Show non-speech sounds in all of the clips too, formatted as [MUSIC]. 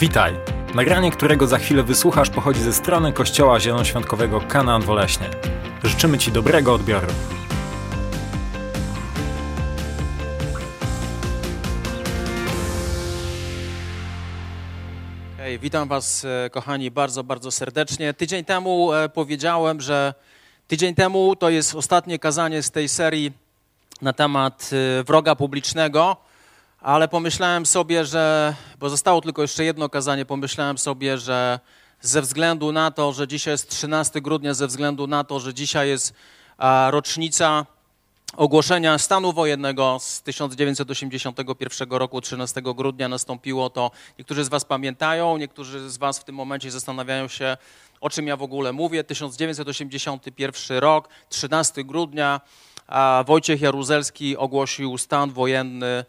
Witaj! Nagranie, którego za chwilę wysłuchasz, pochodzi ze strony Kościoła Zielonoświątkowego Kanaan Woleśnie. Życzymy Ci dobrego odbioru. Witam Was, e, kochani, bardzo, bardzo serdecznie. Tydzień temu e, powiedziałem, że tydzień temu to jest ostatnie kazanie z tej serii na temat e, wroga publicznego, ale pomyślałem sobie, że, bo zostało tylko jeszcze jedno kazanie, pomyślałem sobie, że ze względu na to, że dzisiaj jest 13 grudnia, ze względu na to, że dzisiaj jest rocznica ogłoszenia stanu wojennego z 1981 roku, 13 grudnia nastąpiło to. Niektórzy z Was pamiętają, niektórzy z Was w tym momencie zastanawiają się, o czym ja w ogóle mówię. 1981 rok, 13 grudnia, Wojciech Jaruzelski ogłosił stan wojenny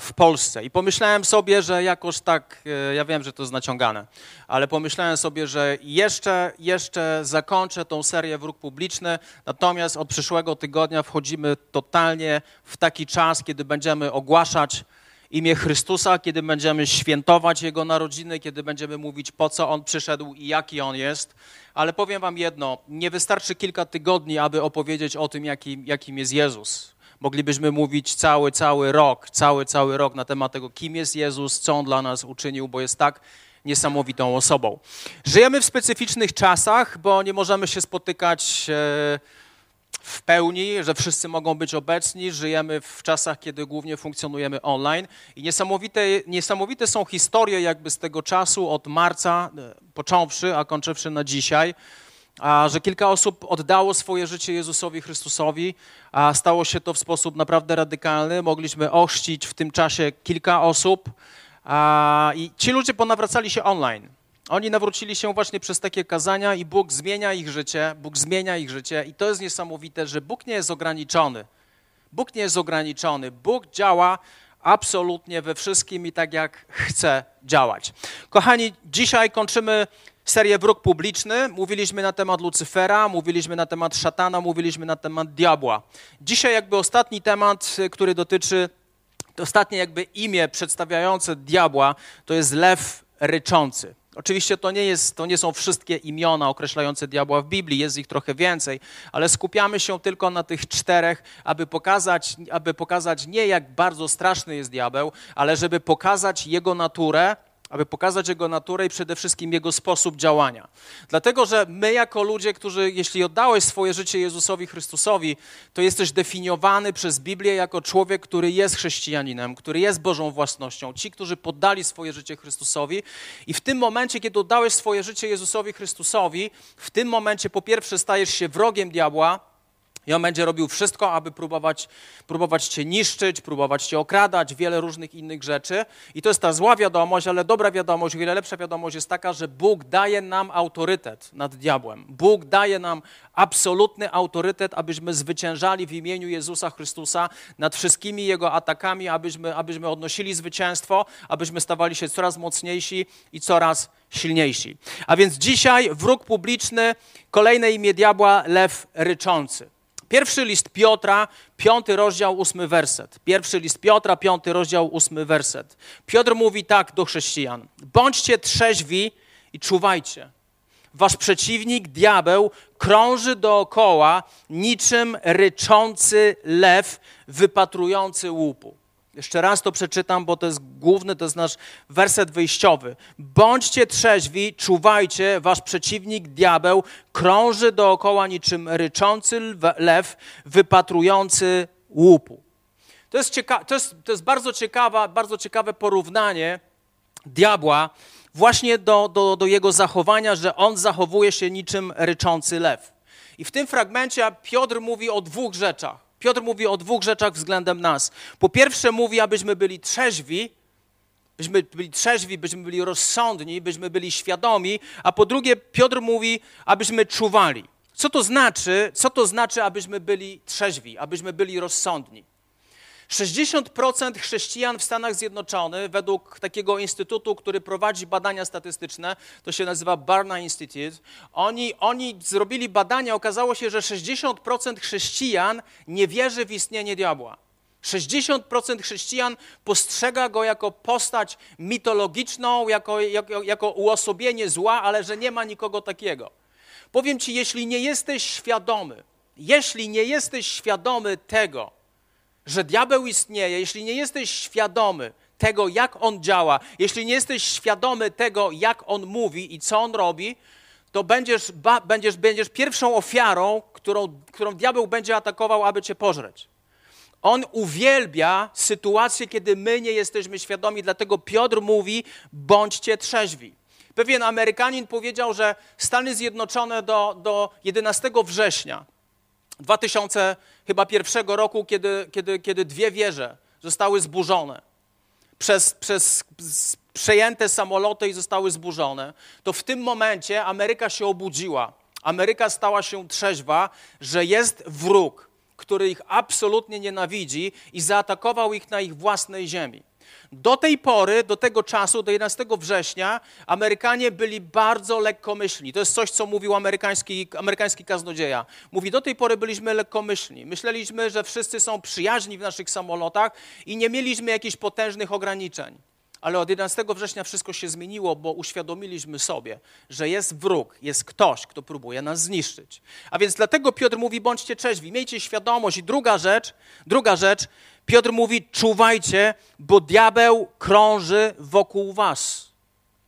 w Polsce. I pomyślałem sobie, że jakoś tak, e, ja wiem, że to jest naciągane, ale pomyślałem sobie, że jeszcze, jeszcze zakończę tą serię Wróg Publiczny, natomiast od przyszłego tygodnia wchodzimy totalnie w taki czas, kiedy będziemy ogłaszać imię Chrystusa, kiedy będziemy świętować Jego narodziny, kiedy będziemy mówić, po co On przyszedł i jaki On jest. Ale powiem Wam jedno, nie wystarczy kilka tygodni, aby opowiedzieć o tym, jakim, jakim jest Jezus. Moglibyśmy mówić cały, cały rok, cały, cały rok na temat tego, kim jest Jezus, co On dla nas uczynił, bo jest tak niesamowitą osobą. Żyjemy w specyficznych czasach, bo nie możemy się spotykać e, w pełni, że wszyscy mogą być obecni. Żyjemy w czasach, kiedy głównie funkcjonujemy online i niesamowite, niesamowite są historie jakby z tego czasu od marca e, począwszy, a kończywszy na dzisiaj że kilka osób oddało swoje życie Jezusowi Chrystusowi, a stało się to w sposób naprawdę radykalny. Mogliśmy ochrzcić w tym czasie kilka osób i ci ludzie ponawracali się online. Oni nawrócili się właśnie przez takie kazania i Bóg zmienia ich życie, Bóg zmienia ich życie i to jest niesamowite, że Bóg nie jest ograniczony. Bóg nie jest ograniczony. Bóg działa absolutnie we wszystkim i tak jak chce działać. Kochani, dzisiaj kończymy serię Wróg Publiczny. Mówiliśmy na temat Lucyfera, mówiliśmy na temat szatana, mówiliśmy na temat diabła. Dzisiaj jakby ostatni temat, który dotyczy, ostatnie jakby imię przedstawiające diabła, to jest lew ryczący. Oczywiście to nie, jest, to nie są wszystkie imiona określające diabła w Biblii, jest ich trochę więcej, ale skupiamy się tylko na tych czterech, aby pokazać, aby pokazać nie jak bardzo straszny jest diabeł, ale żeby pokazać jego naturę, aby pokazać Jego naturę i przede wszystkim Jego sposób działania. Dlatego, że my jako ludzie, którzy, jeśli oddałeś swoje życie Jezusowi Chrystusowi, to jesteś definiowany przez Biblię jako człowiek, który jest chrześcijaninem, który jest Bożą własnością. Ci, którzy poddali swoje życie Chrystusowi i w tym momencie, kiedy oddałeś swoje życie Jezusowi Chrystusowi, w tym momencie po pierwsze stajesz się wrogiem diabła, i on będzie robił wszystko, aby próbować, próbować cię niszczyć, próbować cię okradać, wiele różnych innych rzeczy. I to jest ta zła wiadomość, ale dobra wiadomość, o wiele lepsza wiadomość jest taka, że Bóg daje nam autorytet nad diabłem. Bóg daje nam absolutny autorytet, abyśmy zwyciężali w imieniu Jezusa Chrystusa nad wszystkimi Jego atakami, abyśmy, abyśmy odnosili zwycięstwo, abyśmy stawali się coraz mocniejsi i coraz silniejsi. A więc dzisiaj wróg publiczny, kolejne imię diabła, lew ryczący. Pierwszy list Piotra, piąty rozdział, ósmy werset. Pierwszy list Piotra, piąty rozdział, ósmy werset. Piotr mówi tak do chrześcijan. Bądźcie trzeźwi i czuwajcie. Wasz przeciwnik, diabeł, krąży dookoła niczym ryczący lew wypatrujący łupu. Jeszcze raz to przeczytam, bo to jest główny, to jest nasz werset wyjściowy. Bądźcie trzeźwi, czuwajcie, wasz przeciwnik, diabeł, krąży dookoła niczym ryczący lew, wypatrujący łupu. To jest, cieka- to jest, to jest bardzo, ciekawa, bardzo ciekawe porównanie diabła właśnie do, do, do jego zachowania, że on zachowuje się niczym ryczący lew. I w tym fragmencie Piotr mówi o dwóch rzeczach. Piotr mówi o dwóch rzeczach względem nas. Po pierwsze mówi, abyśmy byli trzeźwi, byśmy byli trzeźwi, byśmy byli rozsądni, byśmy byli świadomi, a po drugie Piotr mówi, abyśmy czuwali. Co to znaczy? Co to znaczy, abyśmy byli trzeźwi, abyśmy byli rozsądni? 60% chrześcijan w Stanach Zjednoczonych, według takiego instytutu, który prowadzi badania statystyczne, to się nazywa Barna Institute, oni, oni zrobili badania, okazało się, że 60% chrześcijan nie wierzy w istnienie diabła. 60% chrześcijan postrzega go jako postać mitologiczną, jako, jako, jako uosobienie zła, ale że nie ma nikogo takiego. Powiem ci, jeśli nie jesteś świadomy, jeśli nie jesteś świadomy tego, że diabeł istnieje, jeśli nie jesteś świadomy tego, jak on działa, jeśli nie jesteś świadomy tego, jak on mówi i co on robi, to będziesz, ba, będziesz, będziesz pierwszą ofiarą, którą, którą diabeł będzie atakował, aby cię pożreć. On uwielbia sytuację, kiedy my nie jesteśmy świadomi, dlatego Piotr mówi: bądźcie trzeźwi. Pewien Amerykanin powiedział, że Stany Zjednoczone do, do 11 września 2000 chyba pierwszego roku, kiedy, kiedy, kiedy dwie wieże zostały zburzone przez, przez przejęte samoloty i zostały zburzone, to w tym momencie Ameryka się obudziła. Ameryka stała się trzeźwa, że jest wróg, który ich absolutnie nienawidzi i zaatakował ich na ich własnej ziemi. Do tej pory, do tego czasu, do 11 września, Amerykanie byli bardzo lekkomyślni. To jest coś, co mówił amerykański, amerykański kaznodzieja. Mówi, do tej pory byliśmy lekkomyślni. Myśleliśmy, że wszyscy są przyjaźni w naszych samolotach i nie mieliśmy jakichś potężnych ograniczeń. Ale od 11 września wszystko się zmieniło, bo uświadomiliśmy sobie, że jest wróg, jest ktoś, kto próbuje nas zniszczyć. A więc dlatego Piotr mówi: bądźcie trzeźwi, miejcie świadomość. I druga rzecz, druga rzecz, Piotr mówi: czuwajcie, bo diabeł krąży wokół was.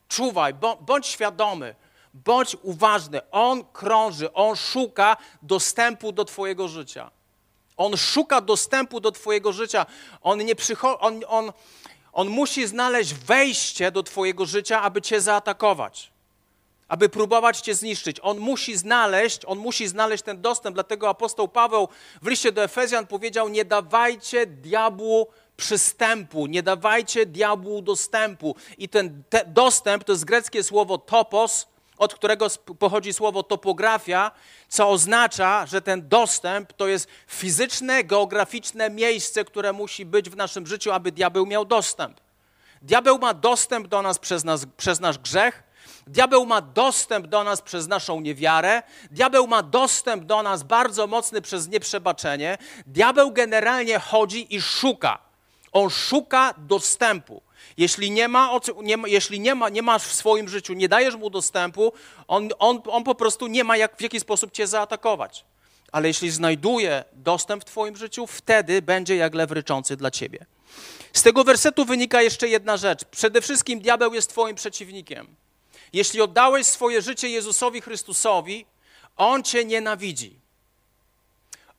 Czuwaj, bądź świadomy, bądź uważny. On krąży, on szuka dostępu do Twojego życia. On szuka dostępu do Twojego życia. On nie on, on, on musi znaleźć wejście do Twojego życia, aby Cię zaatakować, aby próbować Cię zniszczyć. On musi znaleźć, on musi znaleźć ten dostęp. Dlatego apostoł Paweł w liście do Efezjan powiedział: Nie dawajcie diabłu przystępu, nie dawajcie diabłu dostępu. I ten te, dostęp to jest greckie słowo topos, od którego pochodzi słowo topografia, co oznacza, że ten dostęp to jest fizyczne, geograficzne miejsce, które musi być w naszym życiu, aby diabeł miał dostęp. Diabeł ma dostęp do nas przez, nas, przez nasz grzech, Diabeł ma dostęp do nas przez naszą niewiarę, diabeł ma dostęp do nas bardzo mocny przez nieprzebaczenie. Diabeł generalnie chodzi i szuka. On szuka dostępu. Jeśli, nie, ma, nie, jeśli nie, ma, nie masz w swoim życiu, nie dajesz mu dostępu, on, on, on po prostu nie ma jak, w jaki sposób cię zaatakować. Ale jeśli znajduje dostęp w twoim życiu, wtedy będzie jak lew ryczący dla ciebie. Z tego wersetu wynika jeszcze jedna rzecz. Przede wszystkim diabeł jest twoim przeciwnikiem. Jeśli oddałeś swoje życie Jezusowi Chrystusowi, On cię nienawidzi.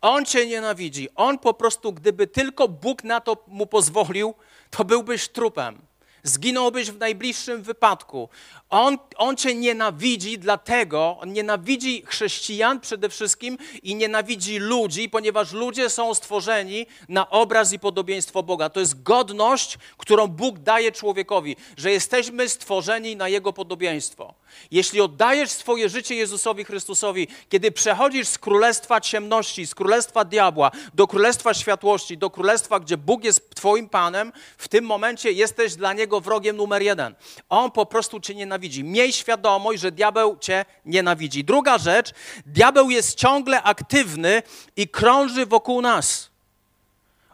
On cię nienawidzi. On po prostu, gdyby tylko Bóg na to mu pozwolił, to byłbyś trupem. Zginąłbyś w najbliższym wypadku. On, on cię nienawidzi, dlatego on nienawidzi chrześcijan przede wszystkim i nienawidzi ludzi, ponieważ ludzie są stworzeni na obraz i podobieństwo Boga. To jest godność, którą Bóg daje człowiekowi, że jesteśmy stworzeni na Jego podobieństwo. Jeśli oddajesz swoje życie Jezusowi Chrystusowi, kiedy przechodzisz z królestwa ciemności, z królestwa diabła do królestwa światłości, do królestwa, gdzie Bóg jest Twoim Panem, w tym momencie jesteś dla Niego wrogiem numer jeden. On po prostu Cię nienawidzi. Miej świadomość, że diabeł Cię nienawidzi. Druga rzecz, diabeł jest ciągle aktywny i krąży wokół nas.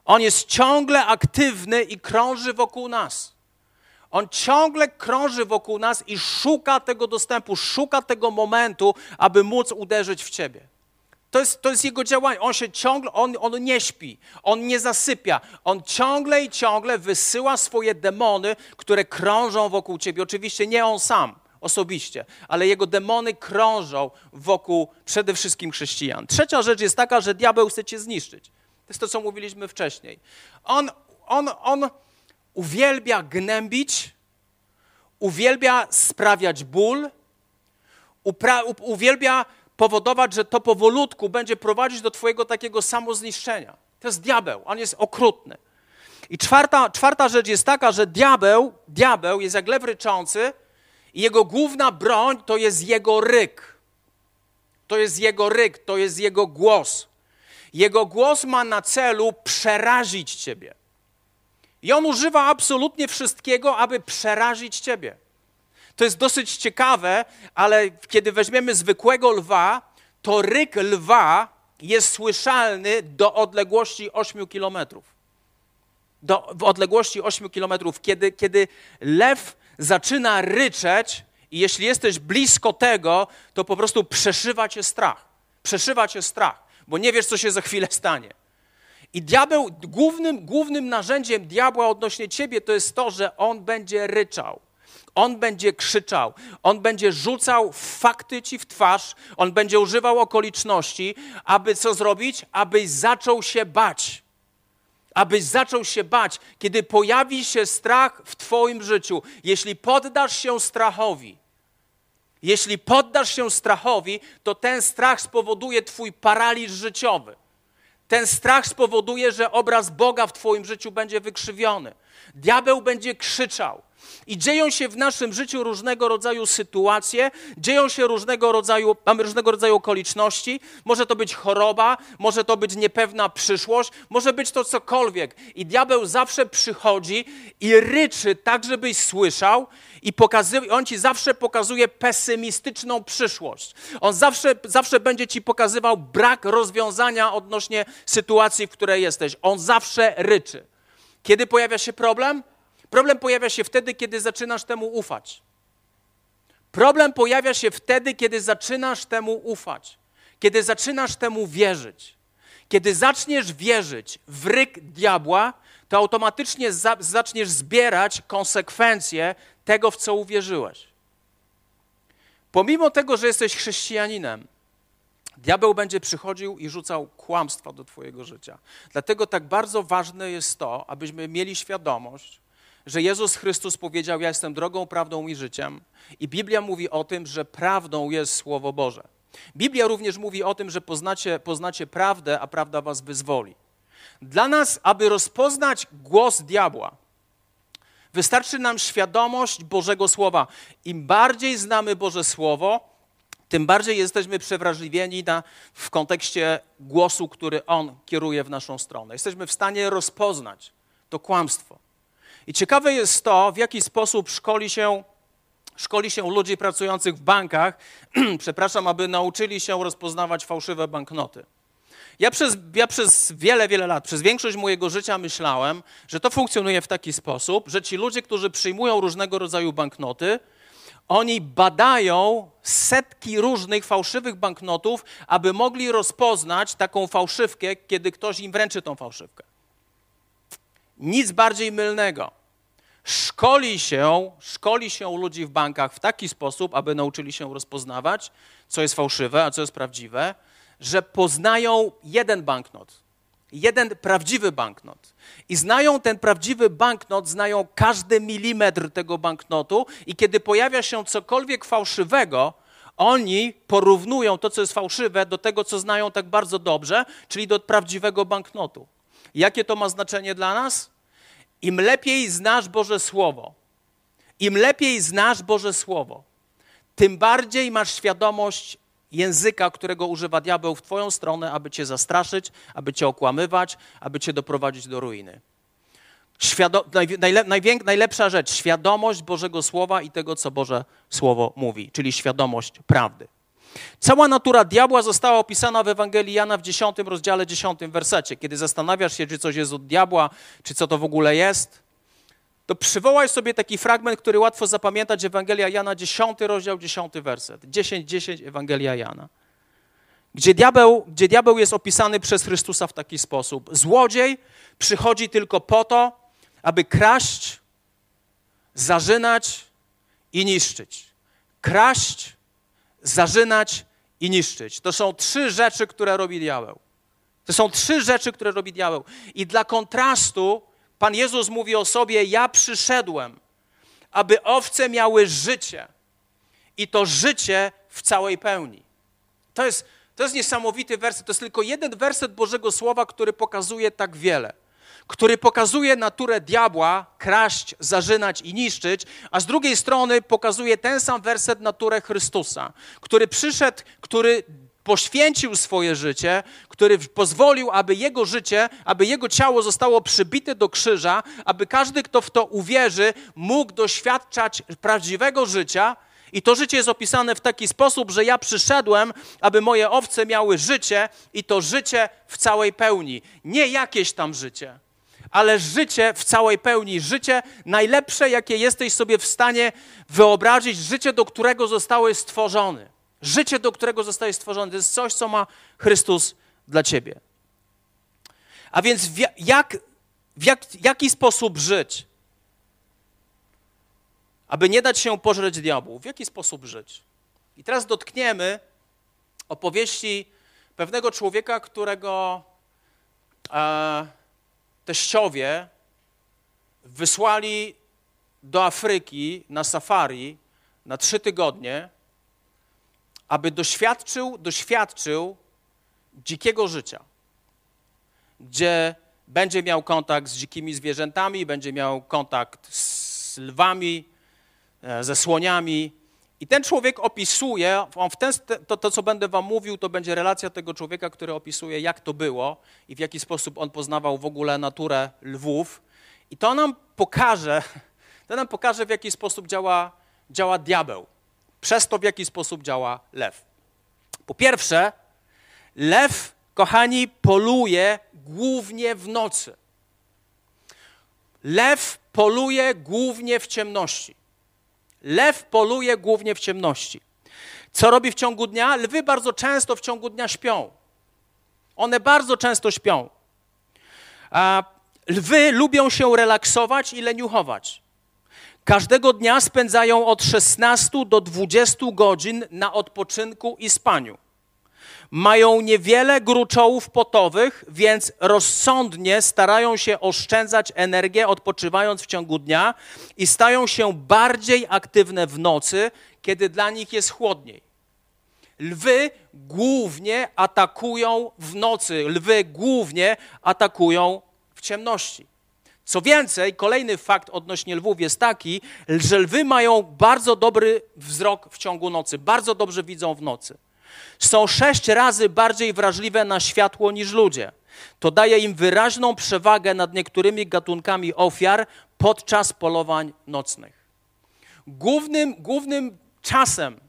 On jest ciągle aktywny i krąży wokół nas. On ciągle krąży wokół nas i szuka tego dostępu, szuka tego momentu, aby móc uderzyć w ciebie. To jest, to jest jego działanie. On się ciągle, on, on nie śpi, on nie zasypia. On ciągle i ciągle wysyła swoje demony, które krążą wokół ciebie. Oczywiście nie on sam osobiście, ale jego demony krążą wokół przede wszystkim chrześcijan. Trzecia rzecz jest taka, że diabeł chce cię zniszczyć. To jest to, co mówiliśmy wcześniej. On, on, on uwielbia gnębić, uwielbia sprawiać ból, upra- uwielbia powodować, że to powolutku będzie prowadzić do Twojego takiego samozniszczenia. To jest diabeł, on jest okrutny. I czwarta, czwarta rzecz jest taka, że diabeł, diabeł jest jak lew ryczący i jego główna broń to jest jego ryk. To jest jego ryk, to jest jego głos. Jego głos ma na celu przerazić ciebie. I on używa absolutnie wszystkiego, aby przerazić ciebie. To jest dosyć ciekawe, ale kiedy weźmiemy zwykłego lwa, to ryk lwa jest słyszalny do odległości 8 kilometrów. do, w odległości 8 kilometrów, kiedy, kiedy lew zaczyna ryczeć i jeśli jesteś blisko tego, to po prostu przeszywa cię strach. Przeszywa cię strach, bo nie wiesz, co się za chwilę stanie. I diabeł, głównym, głównym narzędziem diabła odnośnie ciebie to jest to, że on będzie ryczał. On będzie krzyczał, on będzie rzucał fakty ci w twarz, on będzie używał okoliczności, aby co zrobić? Abyś zaczął się bać. Abyś zaczął się bać, kiedy pojawi się strach w Twoim życiu. Jeśli poddasz się strachowi, jeśli poddasz się strachowi, to ten strach spowoduje Twój paraliż życiowy. Ten strach spowoduje, że obraz Boga w Twoim życiu będzie wykrzywiony. Diabeł będzie krzyczał. I dzieją się w naszym życiu różnego rodzaju sytuacje, dzieją się różnego rodzaju, mamy różnego rodzaju okoliczności. Może to być choroba, może to być niepewna przyszłość, może być to cokolwiek. I diabeł zawsze przychodzi i ryczy tak, żebyś słyszał, i pokazuje, on ci zawsze pokazuje pesymistyczną przyszłość. On zawsze, zawsze będzie ci pokazywał brak rozwiązania odnośnie sytuacji, w której jesteś. On zawsze ryczy. Kiedy pojawia się problem? Problem pojawia się wtedy, kiedy zaczynasz temu ufać. Problem pojawia się wtedy, kiedy zaczynasz temu ufać, kiedy zaczynasz temu wierzyć. Kiedy zaczniesz wierzyć w ryk diabła, to automatycznie za, zaczniesz zbierać konsekwencje tego, w co uwierzyłeś. Pomimo tego, że jesteś chrześcijaninem, diabeł będzie przychodził i rzucał kłamstwa do Twojego życia. Dlatego tak bardzo ważne jest to, abyśmy mieli świadomość, że Jezus Chrystus powiedział: Ja jestem drogą, prawdą i życiem. I Biblia mówi o tym, że prawdą jest Słowo Boże. Biblia również mówi o tym, że poznacie, poznacie prawdę, a prawda was wyzwoli. Dla nas, aby rozpoznać głos diabła, wystarczy nam świadomość Bożego Słowa. Im bardziej znamy Boże Słowo, tym bardziej jesteśmy przewrażliwieni na, w kontekście głosu, który On kieruje w naszą stronę. Jesteśmy w stanie rozpoznać to kłamstwo. I ciekawe jest to, w jaki sposób szkoli się, szkoli się ludzi pracujących w bankach, [CLEARS THROAT] przepraszam, aby nauczyli się rozpoznawać fałszywe banknoty. Ja przez, ja przez wiele, wiele lat, przez większość mojego życia myślałem, że to funkcjonuje w taki sposób, że ci ludzie, którzy przyjmują różnego rodzaju banknoty, oni badają setki różnych fałszywych banknotów, aby mogli rozpoznać taką fałszywkę, kiedy ktoś im wręczy tą fałszywkę. Nic bardziej mylnego. Szkoli się, szkoli się ludzi w bankach w taki sposób, aby nauczyli się rozpoznawać, co jest fałszywe, a co jest prawdziwe, że poznają jeden banknot, jeden prawdziwy banknot. I znają ten prawdziwy banknot, znają każdy milimetr tego banknotu, i kiedy pojawia się cokolwiek fałszywego, oni porównują to, co jest fałszywe, do tego, co znają tak bardzo dobrze, czyli do prawdziwego banknotu. Jakie to ma znaczenie dla nas? Im lepiej znasz Boże Słowo, im lepiej znasz Boże Słowo, tym bardziej masz świadomość języka, którego używa diabeł w Twoją stronę, aby Cię zastraszyć, aby Cię okłamywać, aby Cię doprowadzić do ruiny. Świado najle najlepsza rzecz, świadomość Bożego Słowa i tego, co Boże Słowo mówi, czyli świadomość prawdy. Cała natura diabła została opisana w Ewangelii Jana w 10 rozdziale 10 wersecie. Kiedy zastanawiasz się, czy coś jest od diabła, czy co to w ogóle jest, to przywołaj sobie taki fragment, który łatwo zapamiętać, Ewangelia Jana, 10 rozdział, 10 werset. 10, 10, Ewangelia Jana. Gdzie diabeł, gdzie diabeł jest opisany przez Chrystusa w taki sposób. Złodziej przychodzi tylko po to, aby kraść, zarzynać i niszczyć. Kraść, zarzynać i niszczyć. To są trzy rzeczy, które robi diabeł. To są trzy rzeczy, które robi diabeł. I dla kontrastu Pan Jezus mówi o sobie: Ja przyszedłem, aby owce miały życie i to życie w całej pełni. To jest, to jest niesamowity werset. To jest tylko jeden werset Bożego Słowa, który pokazuje tak wiele który pokazuje naturę diabła, kraść, zarzynać i niszczyć, a z drugiej strony pokazuje ten sam werset naturę Chrystusa, który przyszedł, który poświęcił swoje życie, który pozwolił, aby jego życie, aby jego ciało zostało przybite do krzyża, aby każdy, kto w to uwierzy, mógł doświadczać prawdziwego życia. I to życie jest opisane w taki sposób, że ja przyszedłem, aby moje owce miały życie i to życie w całej pełni. Nie jakieś tam życie, ale życie w całej pełni, życie najlepsze, jakie jesteś sobie w stanie wyobrazić, życie, do którego zostałeś stworzony. Życie, do którego zostałeś stworzony, to jest coś, co ma Chrystus dla ciebie. A więc w, jak, w jak, jaki sposób żyć? Aby nie dać się pożreć diabłu. W jaki sposób żyć? I teraz dotkniemy opowieści pewnego człowieka, którego e, teściowie wysłali do Afryki na safari na trzy tygodnie, aby doświadczył, doświadczył dzikiego życia, gdzie będzie miał kontakt z dzikimi zwierzętami, będzie miał kontakt z lwami, e, ze słoniami. I ten człowiek opisuje, on w ten, to, to co będę wam mówił, to będzie relacja tego człowieka, który opisuje, jak to było i w jaki sposób on poznawał w ogóle naturę lwów. I to nam pokaże, [LAUGHS] to nam pokaże, w jaki sposób działa, działa diabeł. Przez to, w jaki sposób działa lew. Po pierwsze, lew, kochani, poluje głównie w nocy. Lew poluje głównie w ciemności. Lew poluje głównie w ciemności. Co robi w ciągu dnia? Lwy bardzo często w ciągu dnia śpią. One bardzo często śpią. A lwy lubią się relaksować i leniuchować. Każdego dnia spędzają od 16 do 20 godzin na odpoczynku i spaniu. Mają niewiele gruczołów potowych, więc rozsądnie starają się oszczędzać energię odpoczywając w ciągu dnia i stają się bardziej aktywne w nocy, kiedy dla nich jest chłodniej. Lwy głównie atakują w nocy, lwy głównie atakują w ciemności. Co więcej, kolejny fakt odnośnie lwów jest taki, że lwy mają bardzo dobry wzrok w ciągu nocy, bardzo dobrze widzą w nocy. Są sześć razy bardziej wrażliwe na światło niż ludzie. To daje im wyraźną przewagę nad niektórymi gatunkami ofiar podczas polowań nocnych. Głównym, głównym czasem,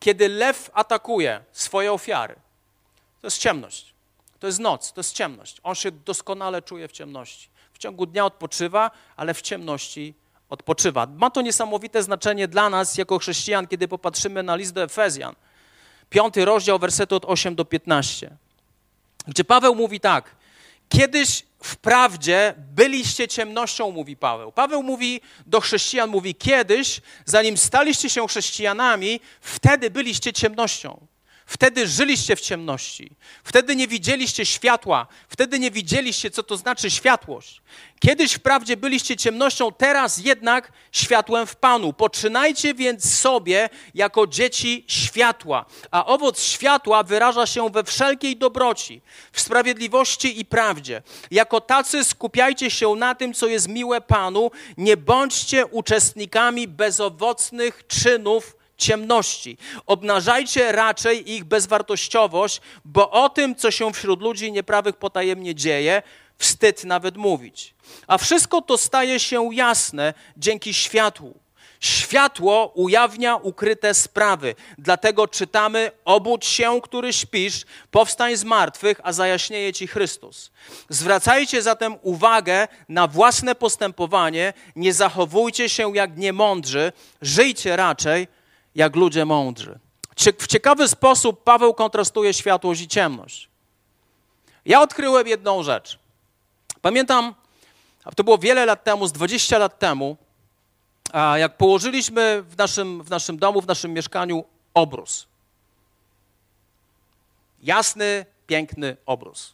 kiedy lew atakuje swoje ofiary, to jest ciemność. To jest noc, to jest ciemność. On się doskonale czuje w ciemności. W ciągu dnia odpoczywa, ale w ciemności odpoczywa. Ma to niesamowite znaczenie dla nas jako chrześcijan, kiedy popatrzymy na list do Efezjan. Piąty rozdział, wersety od 8 do 15. Gdzie Paweł mówi tak. Kiedyś wprawdzie byliście ciemnością, mówi Paweł. Paweł mówi do chrześcijan, mówi kiedyś, zanim staliście się chrześcijanami, wtedy byliście ciemnością. Wtedy żyliście w ciemności. Wtedy nie widzieliście światła. Wtedy nie widzieliście, co to znaczy światłość. Kiedyś wprawdzie byliście ciemnością, teraz jednak światłem w Panu. Poczynajcie więc sobie jako dzieci światła, a owoc światła wyraża się we wszelkiej dobroci, w sprawiedliwości i prawdzie. Jako tacy skupiajcie się na tym, co jest miłe Panu. Nie bądźcie uczestnikami bezowocnych czynów ciemności. Obnażajcie raczej ich bezwartościowość, bo o tym, co się wśród ludzi nieprawych potajemnie dzieje, wstyd nawet mówić. A wszystko to staje się jasne dzięki światłu. Światło ujawnia ukryte sprawy. Dlatego czytamy: Obudź się, który śpisz, powstań z martwych, a zajaśnieje ci Chrystus. Zwracajcie zatem uwagę na własne postępowanie, nie zachowujcie się jak niemądrzy, żyjcie raczej jak ludzie mądrzy. W ciekawy sposób Paweł kontrastuje światłość i ciemność. Ja odkryłem jedną rzecz. Pamiętam, to było wiele lat temu, z 20 lat temu, jak położyliśmy w naszym, w naszym domu, w naszym mieszkaniu obrus. Jasny, piękny obrus.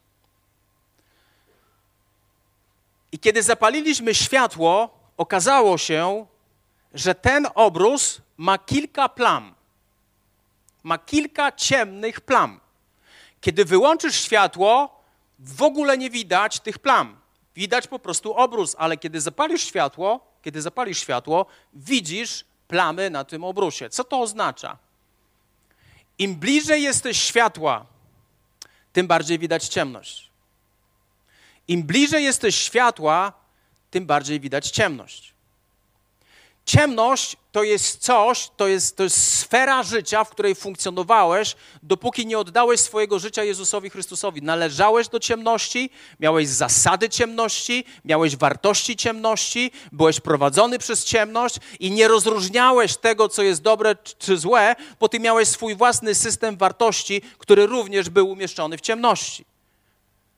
I kiedy zapaliliśmy światło, okazało się, że ten obrus ma kilka plam. Ma kilka ciemnych plam. Kiedy wyłączysz światło, w ogóle nie widać tych plam. Widać po prostu obrus, ale kiedy zapalisz światło, kiedy zapalisz światło, widzisz plamy na tym obrusie. Co to oznacza? Im bliżej jesteś światła, tym bardziej widać ciemność. Im bliżej jesteś światła, tym bardziej widać ciemność. Ciemność to jest coś, to jest, to jest sfera życia, w której funkcjonowałeś, dopóki nie oddałeś swojego życia Jezusowi Chrystusowi. Należałeś do ciemności, miałeś zasady ciemności, miałeś wartości ciemności, byłeś prowadzony przez ciemność i nie rozróżniałeś tego, co jest dobre czy złe, bo ty miałeś swój własny system wartości, który również był umieszczony w ciemności.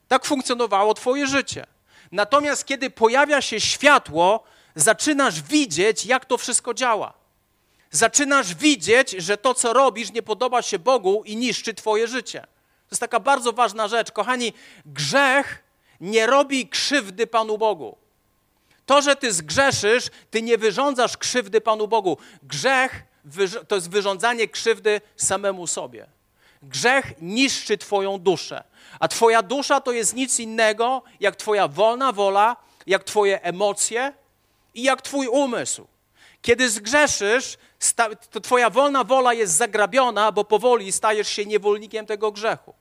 Tak funkcjonowało Twoje życie. Natomiast kiedy pojawia się światło, zaczynasz widzieć, jak to wszystko działa. Zaczynasz widzieć, że to, co robisz, nie podoba się Bogu i niszczy Twoje życie. To jest taka bardzo ważna rzecz. Kochani, grzech nie robi krzywdy Panu Bogu. To, że ty zgrzeszysz, ty nie wyrządzasz krzywdy Panu Bogu. Grzech to jest wyrządzanie krzywdy samemu sobie. Grzech niszczy Twoją duszę, a Twoja dusza to jest nic innego jak Twoja wolna wola, jak Twoje emocje, i jak Twój umysł. Kiedy zgrzeszysz, to Twoja wolna wola jest zagrabiona, bo powoli stajesz się niewolnikiem tego grzechu.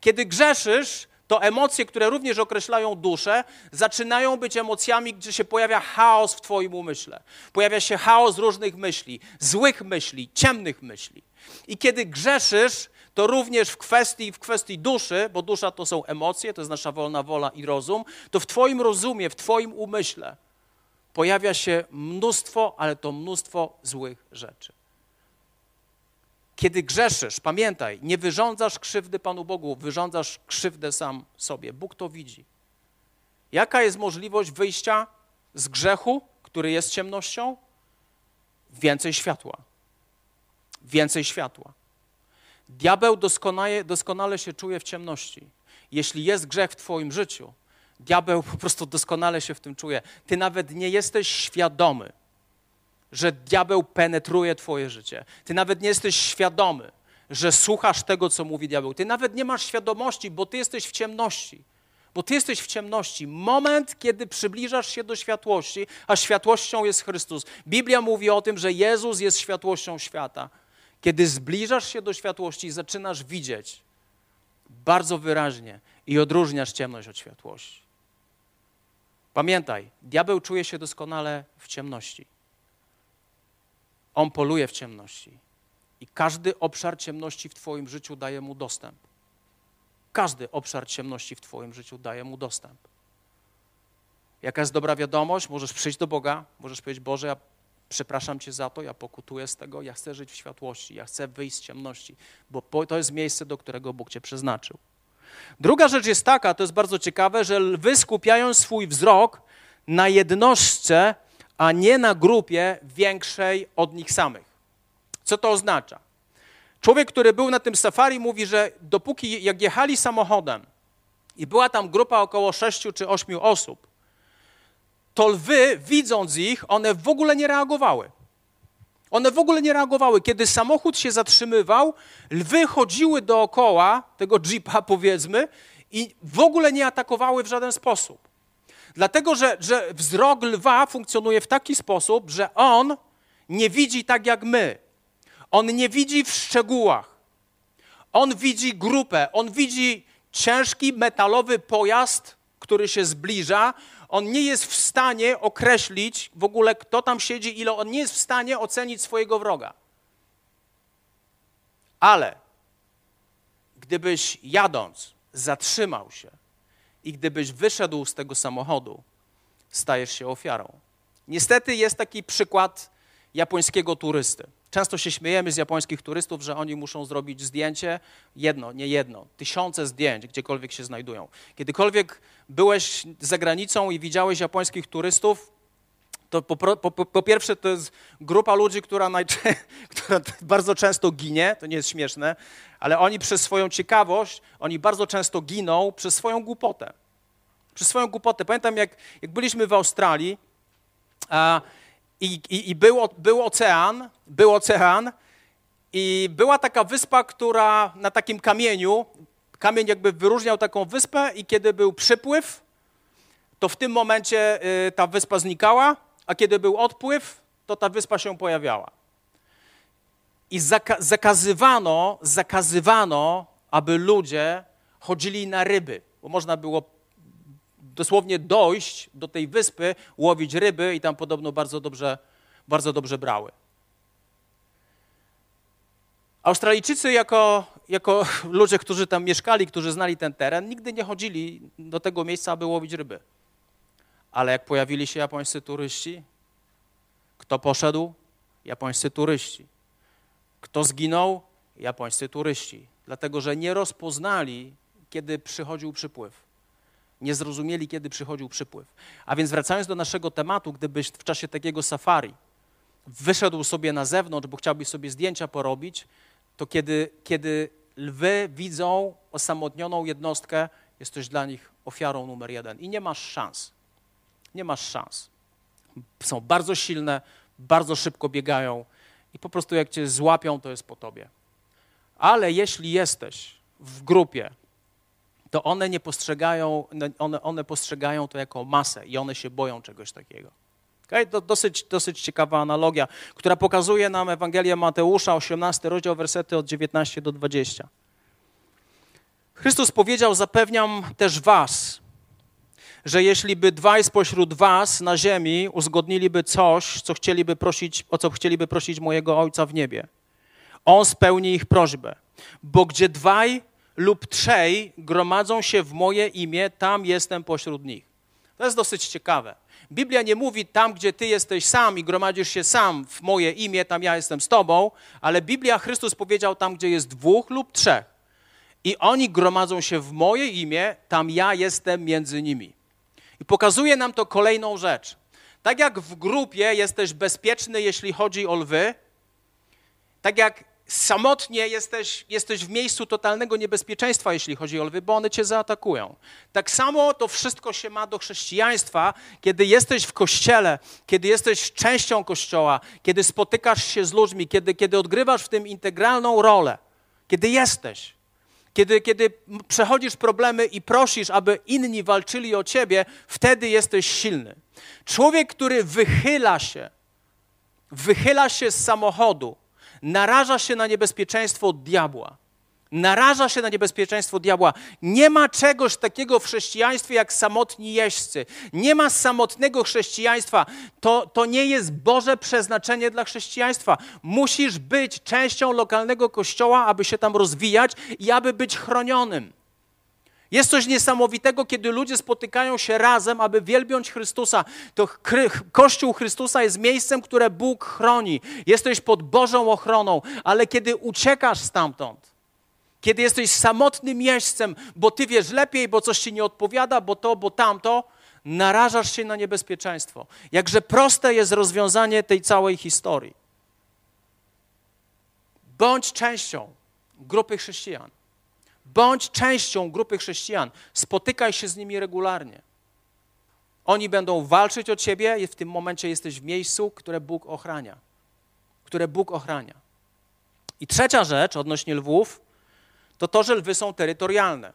Kiedy grzeszysz, to emocje, które również określają duszę, zaczynają być emocjami, gdzie się pojawia chaos w Twoim umyśle. Pojawia się chaos różnych myśli, złych myśli, ciemnych myśli. I kiedy grzeszysz, to również w kwestii, w kwestii duszy, bo dusza to są emocje, to jest nasza wolna wola i rozum, to w Twoim rozumie, w Twoim umyśle pojawia się mnóstwo, ale to mnóstwo złych rzeczy. Kiedy grzeszysz, pamiętaj, nie wyrządzasz krzywdy Panu Bogu, wyrządzasz krzywdę sam sobie. Bóg to widzi. Jaka jest możliwość wyjścia z grzechu, który jest ciemnością? Więcej światła. Więcej światła. Diabeł doskonale, doskonale się czuje w ciemności. Jeśli jest grzech w Twoim życiu, Diabeł po prostu doskonale się w tym czuje. Ty nawet nie jesteś świadomy, że diabeł penetruje Twoje życie. Ty nawet nie jesteś świadomy, że słuchasz tego, co mówi diabeł. Ty nawet nie masz świadomości, bo ty jesteś w ciemności. Bo ty jesteś w ciemności. Moment, kiedy przybliżasz się do światłości, a światłością jest Chrystus. Biblia mówi o tym, że Jezus jest światłością świata. Kiedy zbliżasz się do światłości, zaczynasz widzieć bardzo wyraźnie i odróżniasz ciemność od światłości. Pamiętaj, diabeł czuje się doskonale w ciemności. On poluje w ciemności. I każdy obszar ciemności w Twoim życiu daje mu dostęp. Każdy obszar ciemności w Twoim życiu daje mu dostęp. Jaka jest dobra wiadomość? Możesz przyjść do Boga, możesz powiedzieć: Boże, ja przepraszam Cię za to, ja pokutuję z tego, ja chcę żyć w światłości, ja chcę wyjść z ciemności, bo to jest miejsce, do którego Bóg Cię przeznaczył. Druga rzecz jest taka, to jest bardzo ciekawe, że lwy skupiają swój wzrok na jednostce, a nie na grupie większej od nich samych. Co to oznacza? Człowiek, który był na tym safari, mówi, że dopóki jak jechali samochodem i była tam grupa około sześciu czy ośmiu osób, to lwy, widząc ich, one w ogóle nie reagowały. One w ogóle nie reagowały. Kiedy samochód się zatrzymywał, lwy chodziły dookoła tego jeepa, [LAUGHS] powiedzmy, i w ogóle nie atakowały w żaden sposób. Dlatego, że, że wzrok lwa funkcjonuje w taki sposób, że on nie widzi tak jak my. On nie widzi w szczegółach. On widzi grupę, on widzi ciężki metalowy pojazd, który się zbliża, on nie jest w stanie określić w ogóle, kto tam siedzi, ile on nie jest w stanie ocenić swojego wroga. Ale gdybyś jadąc zatrzymał się i gdybyś wyszedł z tego samochodu, stajesz się ofiarą. Niestety jest taki przykład japońskiego turysty. Często się śmiejemy z japońskich turystów, że oni muszą zrobić zdjęcie, jedno, nie jedno, tysiące zdjęć, gdziekolwiek się znajdują. Kiedykolwiek byłeś za granicą i widziałeś japońskich turystów, to po, po, po pierwsze to jest grupa ludzi, która, [LAUGHS] która bardzo często ginie, to nie jest śmieszne, ale oni przez swoją ciekawość, oni bardzo często giną przez swoją głupotę. Przez swoją głupotę. Pamiętam, jak, jak byliśmy w Australii, a i, i, i był, był ocean, był ocean i była taka wyspa, która na takim kamieniu, kamień jakby wyróżniał taką wyspę i kiedy był przypływ, to w tym momencie y, ta wyspa znikała, a kiedy był odpływ, to ta wyspa się pojawiała. I zaka zakazywano, zakazywano, aby ludzie chodzili na ryby, bo można było dosłownie dojść do tej wyspy, łowić ryby i tam podobno bardzo dobrze, bardzo dobrze brały. Australijczycy, jako, jako [LAUGHS] ludzie, którzy tam mieszkali, którzy znali ten teren, nigdy nie chodzili do tego miejsca, aby łowić ryby. Ale jak pojawili się japońscy turyści, kto poszedł? Japońscy turyści. Kto zginął? Japońscy turyści. Dlatego, że nie rozpoznali, kiedy przychodził przypływ. Nie zrozumieli, kiedy przychodził przypływ. A więc wracając do naszego tematu, gdybyś w czasie takiego safari wyszedł sobie na zewnątrz, bo chciałbyś sobie zdjęcia porobić, to kiedy, kiedy lwy widzą osamotnioną jednostkę, jesteś dla nich ofiarą numer jeden i nie masz szans. Nie masz szans. Są bardzo silne, bardzo szybko biegają i po prostu jak cię złapią, to jest po tobie. Ale jeśli jesteś w grupie, to one nie postrzegają, one, one postrzegają to jako masę i one się boją czegoś takiego. Okay? To dosyć, dosyć ciekawa analogia, która pokazuje nam Ewangelię Mateusza, 18 rozdział, wersety od 19 do 20. Chrystus powiedział, zapewniam też was, że jeśli by dwaj spośród was na ziemi uzgodniliby coś, co chcieliby prosić, o co chcieliby prosić mojego Ojca w niebie, On spełni ich prośbę. Bo gdzie dwaj lub trzej gromadzą się w moje imię, tam jestem pośród nich. To jest dosyć ciekawe. Biblia nie mówi tam, gdzie ty jesteś sam i gromadzisz się sam w moje imię, tam ja jestem z tobą, ale Biblia, Chrystus powiedział tam, gdzie jest dwóch lub trzech. I oni gromadzą się w moje imię, tam ja jestem między nimi. I pokazuje nam to kolejną rzecz. Tak jak w grupie jesteś bezpieczny, jeśli chodzi o lwy, tak jak samotnie jesteś, jesteś w miejscu totalnego niebezpieczeństwa, jeśli chodzi o lwy, bo one cię zaatakują. Tak samo to wszystko się ma do chrześcijaństwa, kiedy jesteś w kościele, kiedy jesteś częścią kościoła, kiedy spotykasz się z ludźmi, kiedy, kiedy odgrywasz w tym integralną rolę, kiedy jesteś. Kiedy, kiedy przechodzisz problemy i prosisz, aby inni walczyli o ciebie, wtedy jesteś silny. Człowiek, który wychyla się, wychyla się z samochodu, naraża się na niebezpieczeństwo diabła. Naraża się na niebezpieczeństwo diabła. Nie ma czegoś takiego w chrześcijaństwie jak samotni jeźdźcy. Nie ma samotnego chrześcijaństwa. To, to nie jest Boże przeznaczenie dla chrześcijaństwa. Musisz być częścią lokalnego kościoła, aby się tam rozwijać i aby być chronionym. Jest coś niesamowitego, kiedy ludzie spotykają się razem, aby wielbiąć Chrystusa. To Kościół Chrystusa jest miejscem, które Bóg chroni. Jesteś pod Bożą ochroną, ale kiedy uciekasz stamtąd, kiedy jesteś samotnym miejscem, bo ty wiesz lepiej, bo coś ci nie odpowiada, bo to, bo tamto, narażasz się na niebezpieczeństwo. Jakże proste jest rozwiązanie tej całej historii. Bądź częścią grupy chrześcijan. Bądź częścią grupy chrześcijan. Spotykaj się z nimi regularnie. Oni będą walczyć o ciebie w tym momencie jesteś w miejscu, które Bóg ochrania. Które Bóg ochrania. I trzecia rzecz odnośnie lwów, to to, że lwy są terytorialne.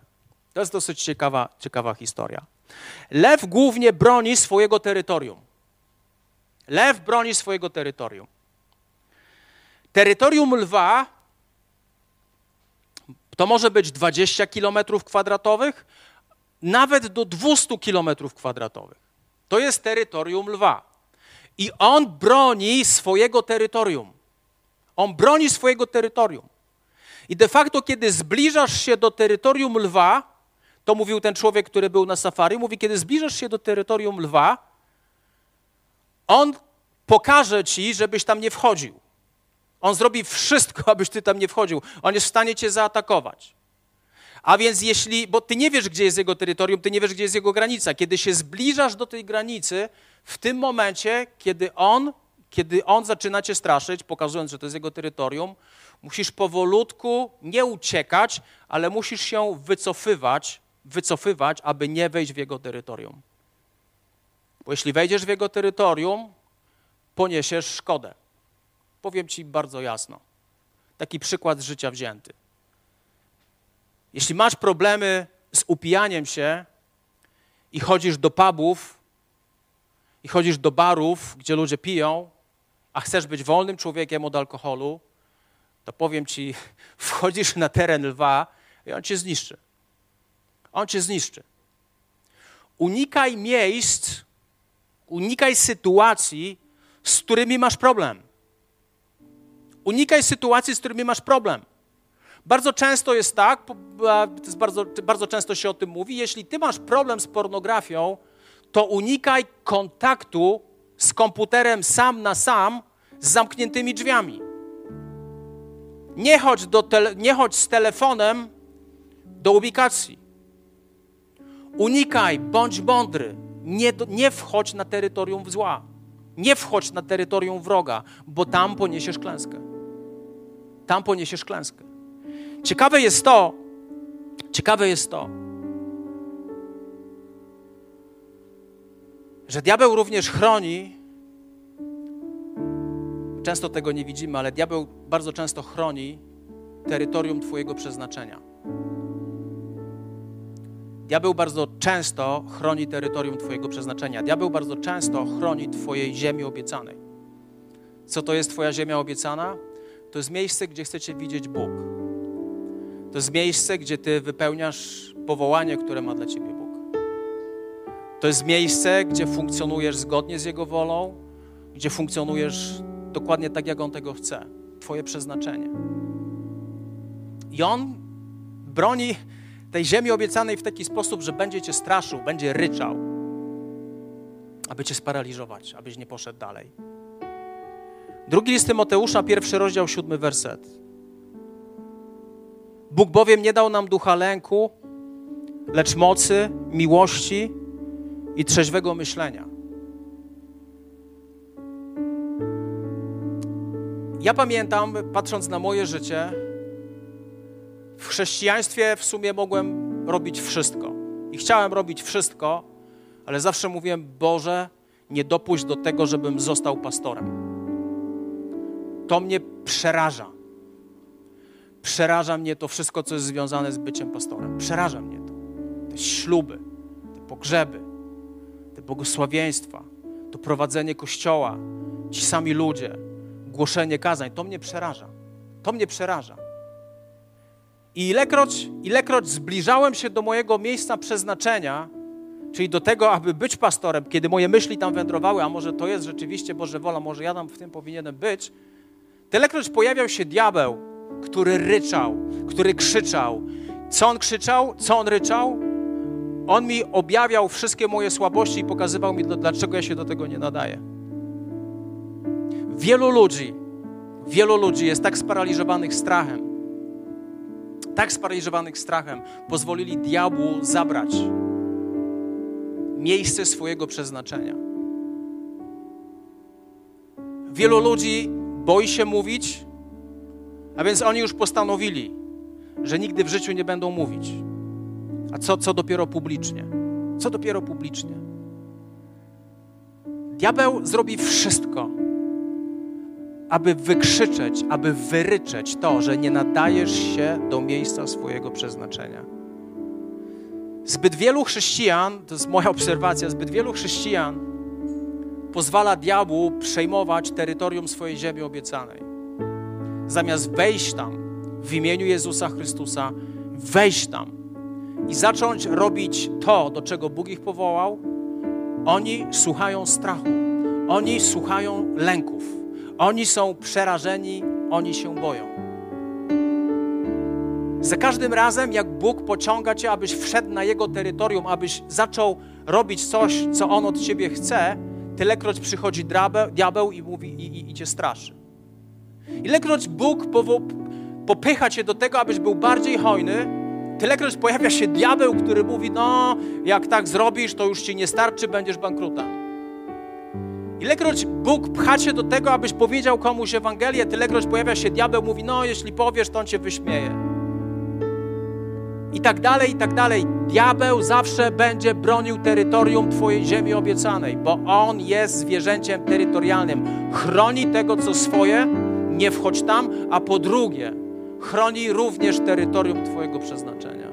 To jest dosyć ciekawa, ciekawa historia. Lew głównie broni swojego terytorium. Lew broni swojego terytorium. Terytorium lwa to może być 20 km kwadratowych, nawet do 200 km kwadratowych. To jest terytorium lwa. I on broni swojego terytorium. On broni swojego terytorium. I de facto, kiedy zbliżasz się do terytorium lwa, to mówił ten człowiek, który był na safari, mówi, kiedy zbliżasz się do terytorium lwa, on pokaże ci, żebyś tam nie wchodził. On zrobi wszystko, [LAUGHS] abyś ty tam nie wchodził. On jest w stanie cię zaatakować. A więc jeśli, bo ty nie wiesz, gdzie jest jego terytorium, ty nie wiesz, gdzie jest jego granica. Kiedy się zbliżasz do tej granicy, w tym momencie, kiedy on, kiedy on zaczyna cię straszyć, pokazując, że to jest jego terytorium, musisz powolutku nie uciekać, ale musisz się wycofywać, wycofywać, aby nie wejść w jego terytorium. Bo jeśli wejdziesz w jego terytorium, poniesiesz szkodę. Powiem ci bardzo jasno. Taki przykład z życia wzięty. Jeśli masz problemy z upijaniem się i chodzisz do pubów, i chodzisz do barów, gdzie ludzie piją, a chcesz być wolnym człowiekiem od alkoholu, to powiem ci, [LAUGHS] wchodzisz na teren lwa i on cię zniszczy. On cię zniszczy. Unikaj miejsc, unikaj sytuacji, z którymi masz problem. Unikaj sytuacji, z którymi masz problem. Bardzo często jest tak, jest bardzo, bardzo często się o tym mówi, jeśli ty masz problem z pornografią, to unikaj kontaktu z komputerem sam na sam z zamkniętymi drzwiami. Nie chodź, do tele, nie chodź z telefonem do ubikacji. Unikaj, bądź mądry. Nie, nie wchodź na terytorium zła. Nie wchodź na terytorium wroga, bo tam poniesiesz klęskę. Tam poniesiesz klęskę. Ciekawe jest to, ciekawe jest to, że diabeł również chroni, często tego nie widzimy, ale diabeł bardzo często chroni terytorium Twojego przeznaczenia. Diabeł bardzo często chroni terytorium Twojego przeznaczenia. Diabeł bardzo często chroni Twojej ziemi obiecanej. Co to jest Twoja ziemia obiecana? To jest miejsce, gdzie chcecie widzieć Bóg. To jest miejsce, gdzie Ty wypełniasz powołanie, które ma dla Ciebie Bóg. To jest miejsce, gdzie funkcjonujesz zgodnie z Jego wolą, gdzie funkcjonujesz dokładnie tak, jak On tego chce. Twoje przeznaczenie. I On broni tej ziemi obiecanej w taki sposób, że będzie cię straszył, będzie ryczał, aby cię sparaliżować, abyś nie poszedł dalej. Drugi list Tymoteusza, pierwszy rozdział, siódmy werset. Bóg bowiem nie dał nam ducha lęku, lecz mocy, miłości i trzeźwego myślenia. Ja pamiętam, patrząc na moje życie, w chrześcijaństwie w sumie mogłem robić wszystko. I chciałem robić wszystko, ale zawsze mówiłem: Boże, nie dopuść do tego, żebym został pastorem. To mnie przeraża. Przeraża mnie to wszystko, co jest związane z byciem pastorem. Przeraża mnie to. Te śluby, te pogrzeby, te błogosławieństwa, to prowadzenie kościoła, ci sami ludzie, głoszenie kazań. To mnie przeraża. To mnie przeraża. I ilekroć, ilekroć zbliżałem się do mojego miejsca przeznaczenia, czyli do tego, aby być pastorem, kiedy moje myśli tam wędrowały, a może to jest rzeczywiście Boże wola, może ja tam w tym powinienem być, tylekroć pojawiał się diabeł, który ryczał, który krzyczał. Co on krzyczał? Co on ryczał? On mi objawiał wszystkie moje słabości i pokazywał mi, dlaczego ja się do tego nie nadaję. Wielu ludzi, wielu ludzi jest tak sparaliżowanych strachem, tak sparaliżowanych strachem, pozwolili diabłu zabrać miejsce swojego przeznaczenia. Wielu ludzi boi się mówić, a więc oni już postanowili, że nigdy w życiu nie będą mówić. A co, co dopiero publicznie? Co dopiero publicznie? Diabeł zrobi wszystko, aby wykrzyczeć, aby wyryczeć to, że nie nadajesz się do miejsca swojego przeznaczenia. Zbyt wielu chrześcijan, to jest moja obserwacja, zbyt wielu chrześcijan pozwala diabłu przejmować terytorium swojej ziemi obiecanej. Zamiast wejść tam w imieniu Jezusa Chrystusa, wejść tam i zacząć robić to, do czego Bóg ich powołał, oni słuchają strachu, oni słuchają lęków oni są przerażeni, oni się boją. Za każdym razem, jak Bóg pociąga cię, abyś wszedł na Jego terytorium, abyś zaczął robić coś, co On od ciebie chce, tylekroć przychodzi diabeł, i mówi i, i, i cię straszy. Ilekroć Bóg popycha cię do tego, abyś był bardziej hojny, tylekroć pojawia się diabeł, który mówi, no, jak tak zrobisz, to już ci nie starczy, będziesz bankrutem. Ilekroć Bóg pcha cię do tego, abyś powiedział komuś Ewangelię, tylekroć pojawia się diabeł, mówi, no jeśli powiesz, to on cię wyśmieje. Tak dalej, i tak dalej. Diabeł zawsze będzie bronił terytorium Twojej ziemi obiecanej, bo on jest zwierzęciem terytorialnym. Chroni tego, co swoje, nie wchodź tam, a po drugie, chroni również terytorium Twojego przeznaczenia.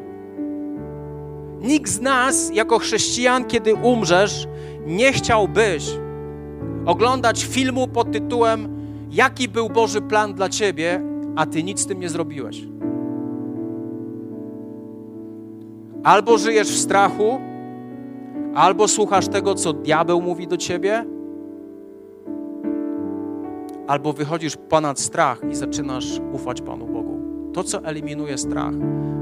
Nikt z nas, jako chrześcijan, kiedy umrzesz, nie chciałbyś, oglądać filmu pod tytułem Jaki był Boży plan dla ciebie, a ty nic z tym nie zrobiłeś. Albo żyjesz w strachu, albo słuchasz tego, co diabeł mówi do ciebie, albo wychodzisz ponad strach i zaczynasz ufać Panu Bogu. To, co eliminuje strach,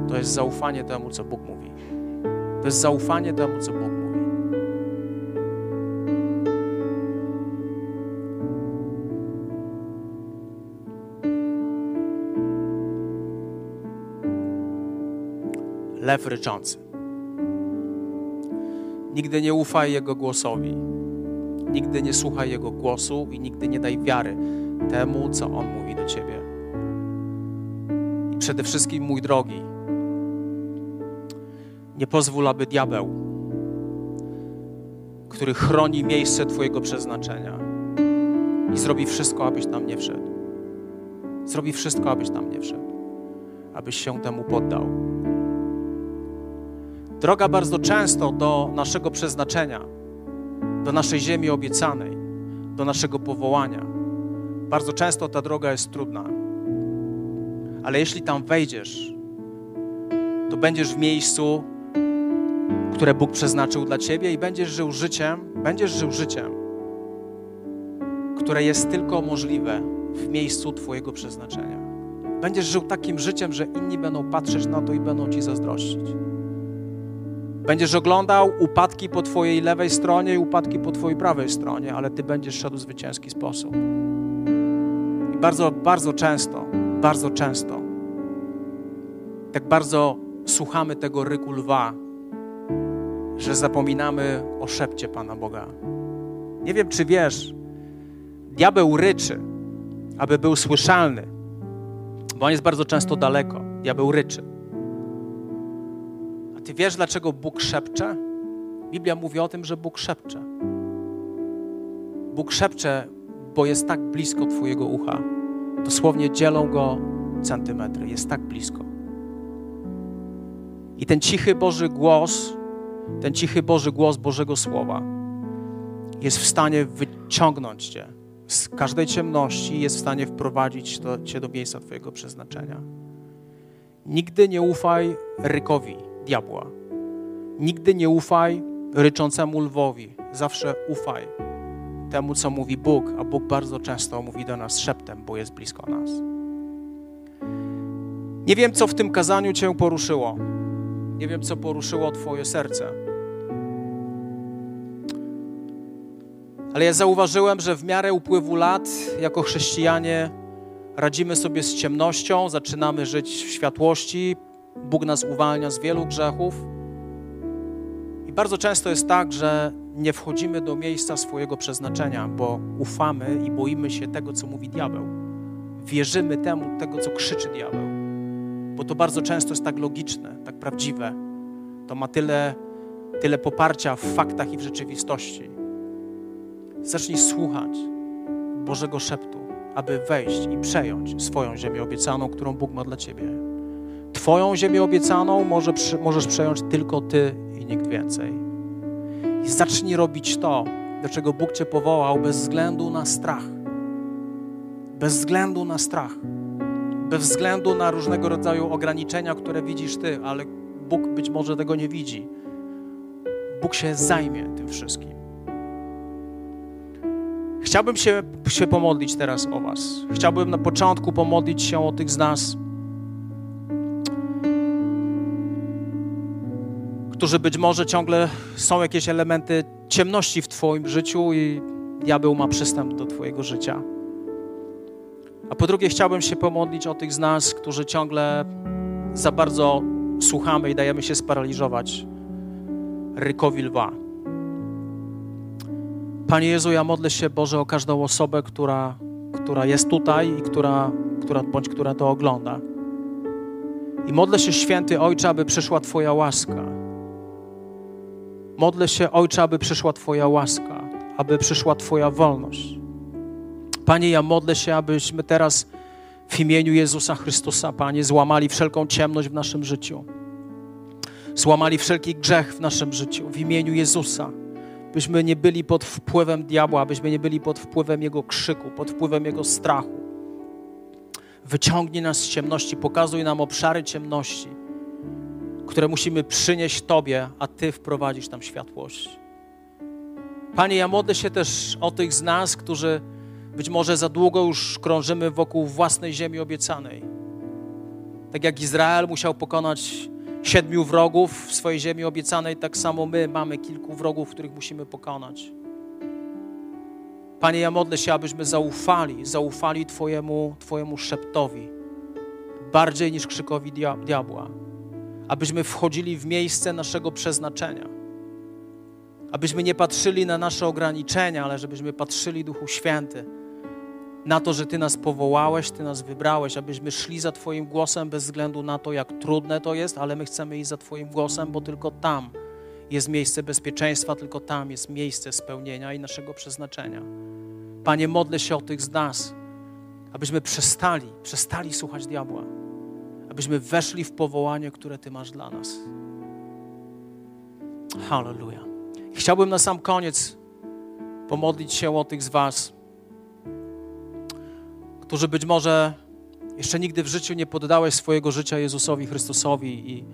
to jest zaufanie temu, co Bóg mówi. To jest zaufanie temu, co Bóg mówi. Lew ryczący. Nigdy nie ufaj Jego głosowi. Nigdy nie słuchaj Jego głosu i nigdy nie daj wiary temu, co On mówi do Ciebie. I przede wszystkim, mój drogi, nie pozwól, aby diabeł, który chroni miejsce Twojego przeznaczenia i zrobi wszystko, abyś tam nie wszedł. Zrobi wszystko, abyś tam nie wszedł. Abyś się temu poddał. Droga bardzo często do naszego przeznaczenia, do naszej ziemi obiecanej, do naszego powołania. Bardzo często ta droga jest trudna. Ale jeśli tam wejdziesz, to będziesz w miejscu, które Bóg przeznaczył dla ciebie i będziesz żył życiem, będziesz żył życiem, które jest tylko możliwe w miejscu twojego przeznaczenia. Będziesz żył takim życiem, że inni będą patrzeć na to i będą ci zazdrościć. Będziesz oglądał upadki po Twojej lewej stronie i upadki po Twojej prawej stronie, ale Ty będziesz szedł w zwycięski sposób. I bardzo, bardzo często, bardzo często, tak bardzo słuchamy tego ryku lwa, że zapominamy o szepcie Pana Boga. Nie wiem, czy wiesz, diabeł ryczy, aby był słyszalny, bo on jest bardzo często daleko. Diabeł ryczy. Ty wiesz, dlaczego Bóg szepcze? Biblia mówi o tym, że Bóg szepcze. Bóg szepcze, bo jest tak blisko Twojego ucha. Dosłownie dzielą go centymetry. Jest tak blisko. I ten cichy Boży głos, ten cichy Boży głos Bożego Słowa jest w stanie wyciągnąć Cię z każdej ciemności, jest w stanie wprowadzić to, Cię do miejsca Twojego przeznaczenia. Nigdy nie ufaj rykowi diabła. Nigdy nie ufaj ryczącemu lwowi. Zawsze ufaj temu, co mówi Bóg, a Bóg bardzo często mówi do nas szeptem, bo jest blisko nas. Nie wiem, co w tym kazaniu Cię poruszyło. Nie wiem, co poruszyło Twoje serce. Ale ja zauważyłem, że w miarę upływu lat, jako chrześcijanie, radzimy sobie z ciemnością, zaczynamy żyć w światłości, Bóg nas uwalnia z wielu grzechów. I bardzo często jest tak, że nie wchodzimy do miejsca swojego przeznaczenia, bo ufamy i boimy się tego, co mówi diabeł. Wierzymy temu, tego, co krzyczy diabeł. Bo to bardzo często jest tak logiczne, tak prawdziwe. To ma tyle, tyle poparcia w faktach i w rzeczywistości. Zacznij słuchać Bożego szeptu, aby wejść i przejąć swoją ziemię obiecaną, którą Bóg ma dla Ciebie. Twoją ziemię obiecaną może, możesz przejąć tylko Ty i nikt więcej. I zacznij robić to, do czego Bóg Cię powołał, bez względu na strach. Bez względu na strach. Bez względu na różnego rodzaju ograniczenia, które widzisz Ty, ale Bóg być może tego nie widzi. Bóg się zajmie tym wszystkim. Chciałbym się, się pomodlić teraz o Was. Chciałbym na początku pomodlić się o tych z nas, którzy być może ciągle są jakieś elementy ciemności w Twoim życiu i diabeł ma przystęp do Twojego życia. A po drugie, chciałbym się pomodlić o tych z nas, którzy ciągle za bardzo słuchamy i dajemy się sparaliżować rykowi lwa. Panie Jezu, ja modlę się, Boże, o każdą osobę, która, która jest tutaj i która, która, bądź która to ogląda. I modlę się, święty Ojcze, aby przyszła Twoja łaska Modlę się, Ojcze, aby przyszła Twoja łaska, aby przyszła Twoja wolność. Panie, ja modlę się, abyśmy teraz w imieniu Jezusa Chrystusa, Panie, złamali wszelką ciemność w naszym życiu. Złamali wszelki grzech w naszym życiu w imieniu Jezusa. Byśmy nie byli pod wpływem diabła, byśmy nie byli pod wpływem Jego krzyku, pod wpływem Jego strachu. Wyciągnij nas z ciemności, pokazuj nam obszary ciemności które musimy przynieść Tobie, a Ty wprowadzisz tam światłość. Panie, ja modlę się też o tych z nas, którzy Być może za długo już krążymy wokół własnej ziemi obiecanej. Tak jak Izrael musiał pokonać siedmiu wrogów w swojej ziemi obiecanej, tak samo my mamy kilku wrogów, których musimy pokonać. Panie, ja modlę się, abyśmy zaufali, zaufali Twojemu, Twojemu szeptowi, bardziej niż krzykowi diabła. Abyśmy wchodzili w miejsce naszego przeznaczenia. Abyśmy nie patrzyli na nasze ograniczenia, ale żebyśmy patrzyli, Duchu Święty, na to, że Ty nas powołałeś, Ty nas wybrałeś, abyśmy szli za Twoim głosem bez względu na to, jak trudne to jest, ale my chcemy iść za Twoim głosem, bo tylko tam jest miejsce bezpieczeństwa, tylko tam jest miejsce spełnienia i naszego przeznaczenia. Panie, modlę się o tych z nas, abyśmy przestali, przestali słuchać diabła, abyśmy weszli w powołanie, które Ty masz dla nas. Hallelujah. Chciałbym na sam koniec pomodlić się o tych z Was, którzy być może jeszcze nigdy w życiu nie poddałeś swojego życia Jezusowi Chrystusowi i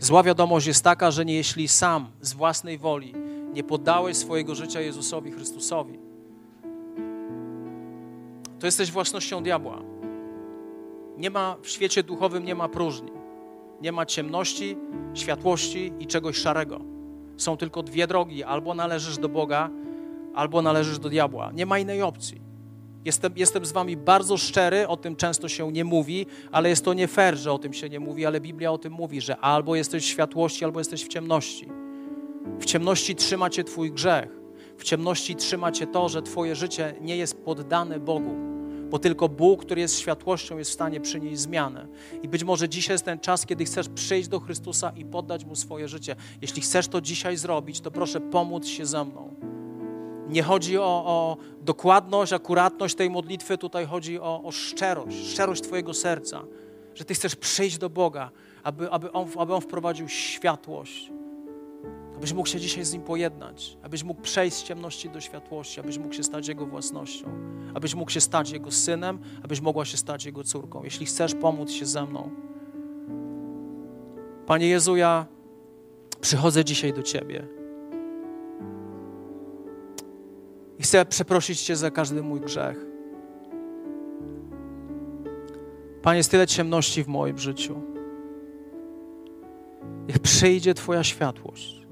zła wiadomość jest taka, że nie jeśli sam z własnej woli nie poddałeś swojego życia Jezusowi Chrystusowi, to jesteś własnością diabła. Nie ma w świecie duchowym nie ma próżni. Nie ma ciemności, światłości i czegoś szarego. Są tylko dwie drogi: albo należysz do Boga, albo należysz do diabła. Nie ma innej opcji. Jestem, jestem z wami bardzo szczery, o tym często się nie mówi, ale jest to nie fair, że o tym się nie mówi, ale Biblia o tym mówi, że albo jesteś w światłości, albo jesteś w ciemności. W ciemności trzyma cię twój grzech. W ciemności trzyma cię to, że twoje życie nie jest poddane Bogu, bo tylko Bóg, który jest światłością, jest w stanie przynieść zmianę. I być może dzisiaj jest ten czas, kiedy chcesz przyjść do Chrystusa i poddać Mu swoje życie. Jeśli chcesz to dzisiaj zrobić, to proszę pomóc się ze mną. Nie chodzi o, o dokładność, akuratność tej modlitwy, tutaj chodzi o, o szczerość, szczerość Twojego serca, że Ty chcesz przyjść do Boga, aby, aby, on, aby On wprowadził światłość, abyś mógł się dzisiaj z Nim pojednać, abyś mógł przejść z ciemności do światłości, abyś mógł się stać Jego własnością, abyś mógł się stać Jego synem, abyś mogła się stać Jego córką. Jeśli chcesz pomóc się ze mną. Panie Jezu, ja przychodzę dzisiaj do Ciebie. I chcę przeprosić Cię za każdy mój grzech. Panie, jest tyle ciemności w moim życiu. Niech przyjdzie Twoja światłość.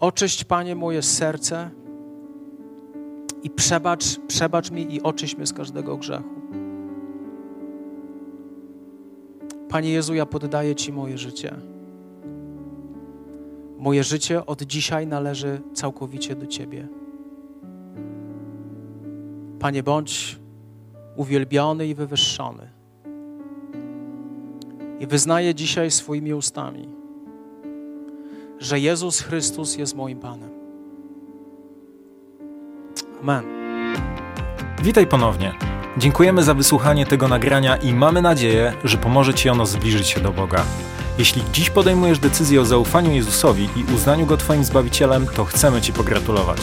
Oczyść, Panie, moje serce i przebacz, przebacz mi i oczyść mnie z każdego grzechu. Panie Jezu, ja poddaję Ci moje życie. Moje życie od dzisiaj należy całkowicie do Ciebie. Panie, bądź uwielbiony i wywyższony. I wyznaję dzisiaj swoimi ustami, że Jezus Chrystus jest moim Panem. Amen. Witaj ponownie. Dziękujemy za wysłuchanie tego nagrania i mamy nadzieję, że pomoże Ci ono zbliżyć się do Boga. Jeśli dziś podejmujesz decyzję o zaufaniu Jezusowi i uznaniu Go Twoim Zbawicielem, to chcemy Ci pogratulować.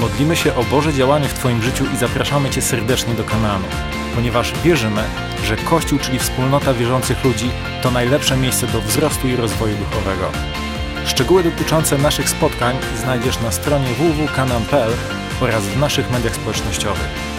Modlimy się o Boże działanie w Twoim życiu i zapraszamy Cię serdecznie do Kanaanu, ponieważ wierzymy, że Kościół, czyli wspólnota wierzących ludzi, to najlepsze miejsce do wzrostu i rozwoju duchowego. Szczegóły dotyczące naszych spotkań znajdziesz na stronie www.kanan.pl oraz w naszych mediach społecznościowych.